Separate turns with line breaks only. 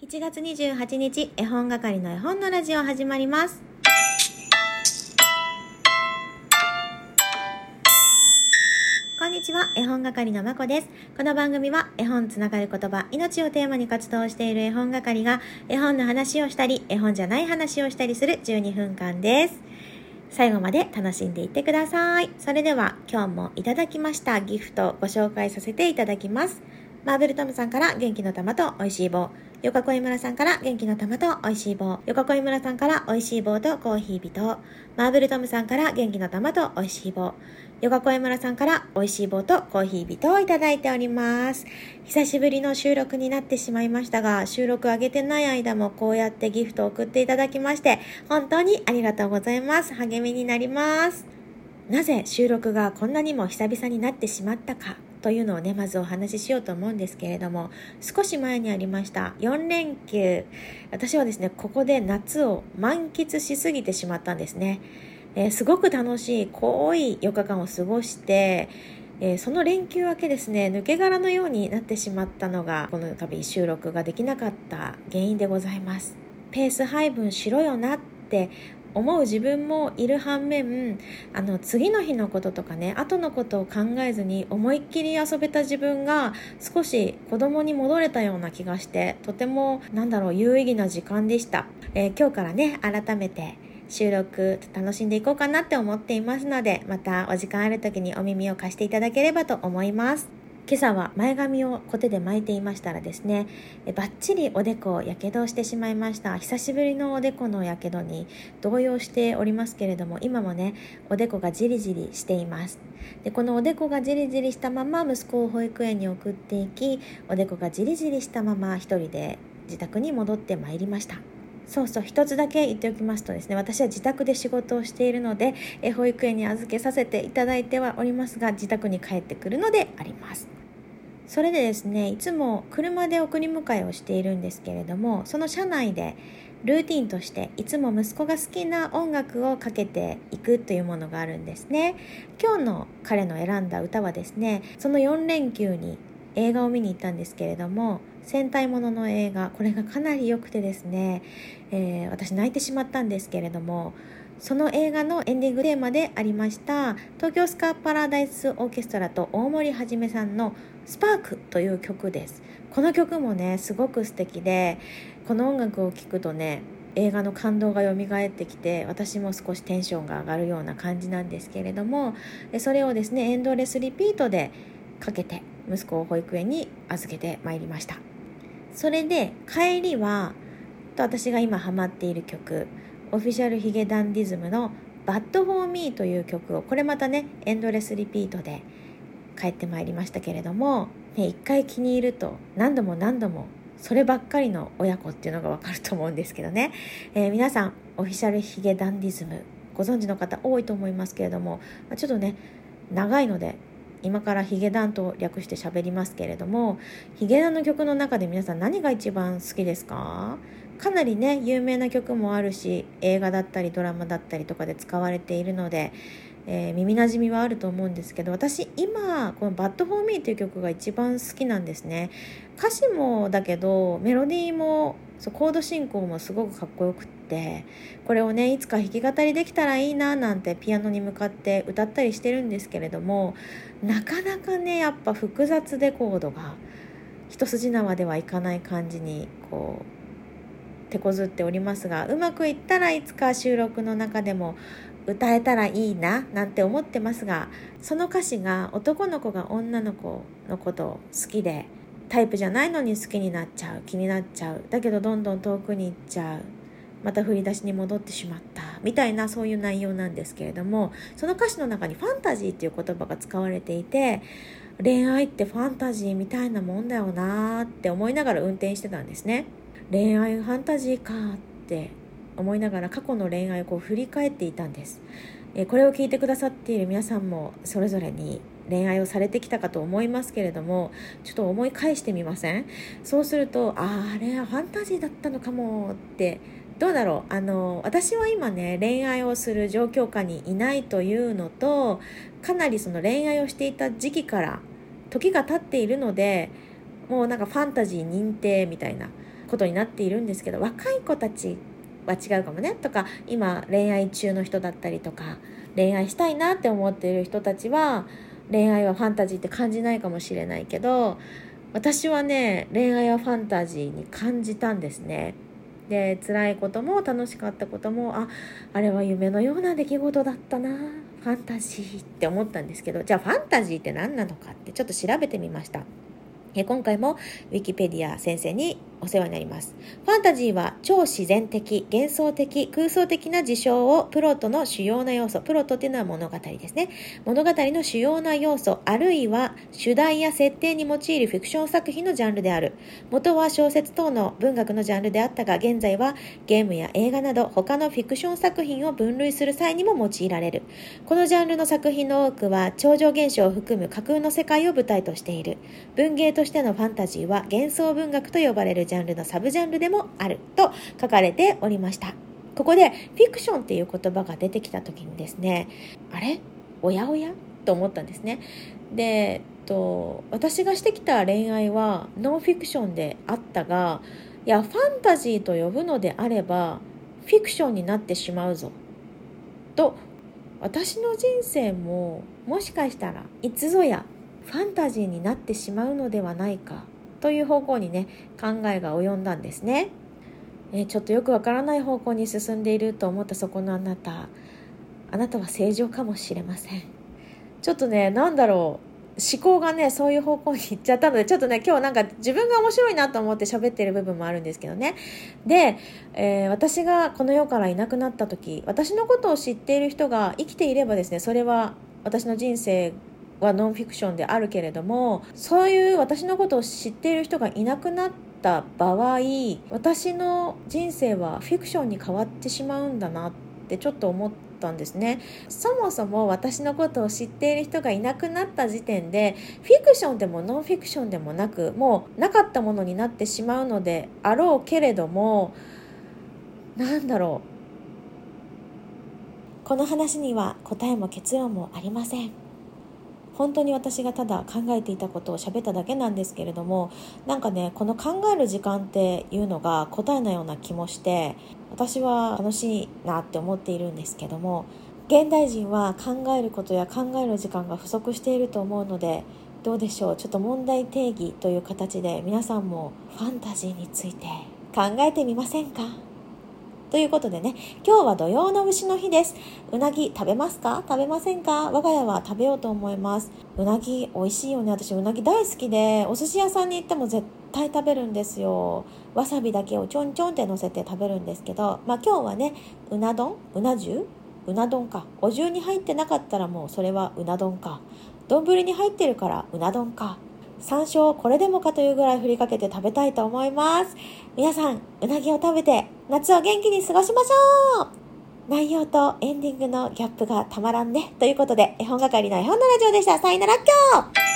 7月28日、絵本係の絵本のラジオ始まります。こんにちは、絵本係のまこです。この番組は絵本つながる言葉、命をテーマに活動している絵本係が絵本の話をしたり、絵本じゃない話をしたりする12分間です。最後まで楽しんでいってください。それでは今日もいただきましたギフトをご紹介させていただきます。マーブルトムさんから元気の玉と美味しい棒。よかこい村さんから元気の玉と美味しい棒。よかこい村さんから美味しい棒とコーヒー人。マーブルトムさんから元気の玉と美味しい棒。よかこい村さんから美味しい棒とコーヒー人をいただいております。久しぶりの収録になってしまいましたが、収録上げてない間もこうやってギフトを送っていただきまして、本当にありがとうございます。励みになります。なぜ収録がこんなにも久々になってしまったかというのをね、まずお話ししようと思うんですけれども、少し前にありました4連休。私はですね、ここで夏を満喫しすぎてしまったんですね。えすごく楽しい濃い4日間を過ごして、えーその連休明けですね、抜け殻のようになってしまったのが、この度収録ができなかった原因でございます。ペース配分しろよなって思う自分もいる反面あの次の日のこととかね後のことを考えずに思いっきり遊べた自分が少し子供に戻れたような気がしてとてもなんだろう有意義な時間でした、えー今日からね改めて収録楽しんでいこうかなって思っていますのでまたお時間ある時にお耳を貸していただければと思います。今朝は前髪をコテで巻いていましたらですねえバッチリおでこをやけどしてしまいました。久しぶりのおでこのやけどに動揺しておりますけれども今もねおでこがジリジリしています。でこのおでこがジリジリしたまま息子を保育園に送っていきおでこがジリジリしたまま一人で自宅に戻ってまいりました。そうそう一つだけ言っておきますとですね私は自宅で仕事をしているのでえ保育園に預けさせていただいてはおりますが自宅に帰ってくるのであります。それでですねいつも車で送り迎えをしているんですけれどもその車内でルーティンとしていつも息子が好きな音楽をかけていくというものがあるんですね。今日の彼の選んだ歌はですねその4連休に映画を見に行ったんですけれども戦隊ものの映画これがかなり良くてですね、えー私泣いてしまったんですけれどもその映画のエンディングテーマでありました東京スカーパラダイスオーケストラと大森はじめさんの「スパークという曲です。この曲もねすごく素敵でこの音楽を聴くとね映画の感動が蘇ってきて私も少しテンションが上がるような感じなんですけれどもでそれをですねエンドレスリピートでかけて息子を保育園に預けてまいりました。それで帰りはと私が今ハマっている曲。オフィシャルヒゲダンディズムの「 Bad for me」という曲をこれまたねエンドレスリピートで帰ってまいりましたけれども、ね、一回気に入ると何度も何度もそればっかりの親子っていうのがわかると思うんですけどね、えー皆さんオフィシャルヒゲダンディズムご存知の方多いと思いますけれどもちょっとね長いので今からヒゲダンと略して喋りますけれどもヒゲダンの曲の中で皆さん何が一番好きですか？かなりね有名な曲もあるし映画だったりドラマだったりとかで使われているので、えー耳なじみはあると思うんですけど私今この「バッド・フォー・ミー」という曲が一番好きなんですね。歌詞もだけどメロディーもそうコード進行もすごくかっこよくってこれをねいつか弾き語りできたらいいななんてピアノに向かって歌ったりしてるんですけれどもなかなかねやっぱ複雑でコードが一筋縄ではいかない感じにこう手こずっておりますがうまくいったらいつか収録の中でも歌えたらいいななんて思ってますがその歌詞が男の子が女の子のことを好きでタイプじゃないのに好きになっちゃう気になっちゃうだけどどんどん遠くに行っちゃうまた振り出しに戻ってしまったみたいなそういう内容なんですけれどもその歌詞の中にファンタジーっていう言葉が使われていて恋愛ってファンタジーみたいなもんだよなーって思いながら運転してたんですね。恋愛ファンタジーかって思いながら過去の恋愛をこう振り返っていたんです。えこれを聞いてくださっている皆さんもそれぞれに恋愛をされてきたかと思いますけれどもちょっと思い返してみません？そうするとああれはファンタジーだったのかもってどうだろう？あの私は今ね恋愛をする状況下にいないというのとかなりその恋愛をしていた時期から時が経っているのでもうなんかファンタジー認定みたいなことになっているんですけど若い子たちは違うかもねとか今恋愛中の人だったりとか恋愛したいなって思っている人たちは恋愛はファンタジーって感じないかもしれないけど私はね恋愛はファンタジーに感じたんですね。で辛いことも楽しかったこともああれは夢のような出来事だったなファンタジーって思ったんですけどじゃあファンタジーって何なのかってちょっと調べてみました。今回もウィキペディア先生にお世話になります。ファンタジーは超自然的、幻想的、空想的な事象をプロットの主要な要素、プロットっていうのは物語ですね。物語の主要な要素、あるいは主題や設定に用いるフィクション作品のジャンルである。元は小説等の文学のジャンルであったが、現在はゲームや映画など他のフィクション作品を分類する際にも用いられる。このジャンルの作品の多くは超常現象を含む架空の世界を舞台としている。文芸としてのファンタジーは幻想文学と呼ばれるジャンルのサブジャンルでもあると書かれておりました。ここでフィクションっていう言葉が出てきた時にですね、あれ？おやおや？と思ったんですね。で、と私がしてきた恋愛はノンフィクションであったが、いや、ファンタジーと呼ぶのであれば、フィクションになってしまうぞ。と、私の人生ももしかしたらいつぞやファンタジーになってしまうのではないかという方向にね考えが及んだんですね、え、ちょっとよくわからない方向に進んでいると思ったそこのあなた。あなたは正常かもしれません。ちょっとね何だろう。思考がねそういう方向に行っちゃったのでちょっとね今日なんか自分が面白いなと思って喋ってる部分もあるんですけどね。で、えー、私がこの世からいなくなった時私のことを知っている人が生きていればですねそれは私の人生はノンフィクションであるけれどもそういう私のことを知っている人がいなくなった場合私の人生はフィクションに変わってしまうんだなってちょっと思ったんですねそもそも私のことを知っている人がいなくなった時点でフィクションでもノンフィクションでもなくもうなかったものになってしまうのであろうけれどもなんだろうこの話には答えも結論もありません。本当に私がただ考えていたことを喋っただけなんですけれどもなんかねこの考える時間っていうのが答えのような気もして私は楽しいなって思っているんですけども現代人は考えることや考える時間が不足していると思うのでどうでしょうちょっと問題定義という形で皆さんもファンタジーについて考えてみませんか？ということでね、今日は土曜の牛の日です。うなぎ食べますか？食べませんか？我が家は食べようと思います。うなぎ美味しいよね。私うなぎ大好きで、お寿司屋さんに行っても絶対食べるんですよ。わさびだけをちょんちょんって乗せて食べるんですけど、まあ今日はね、うな丼？うな重？うな丼か。お重に入ってなかったらもうそれはうな丼か。丼に入ってるからうな丼か。山椒これでもかというぐらい振りかけて食べたいと思います。皆さん、うなぎを食べて夏を元気に過ごしましょう内容とエンディングのギャップがたまらんね。ということで、絵本係の絵本のラジオでした。さよなら、今日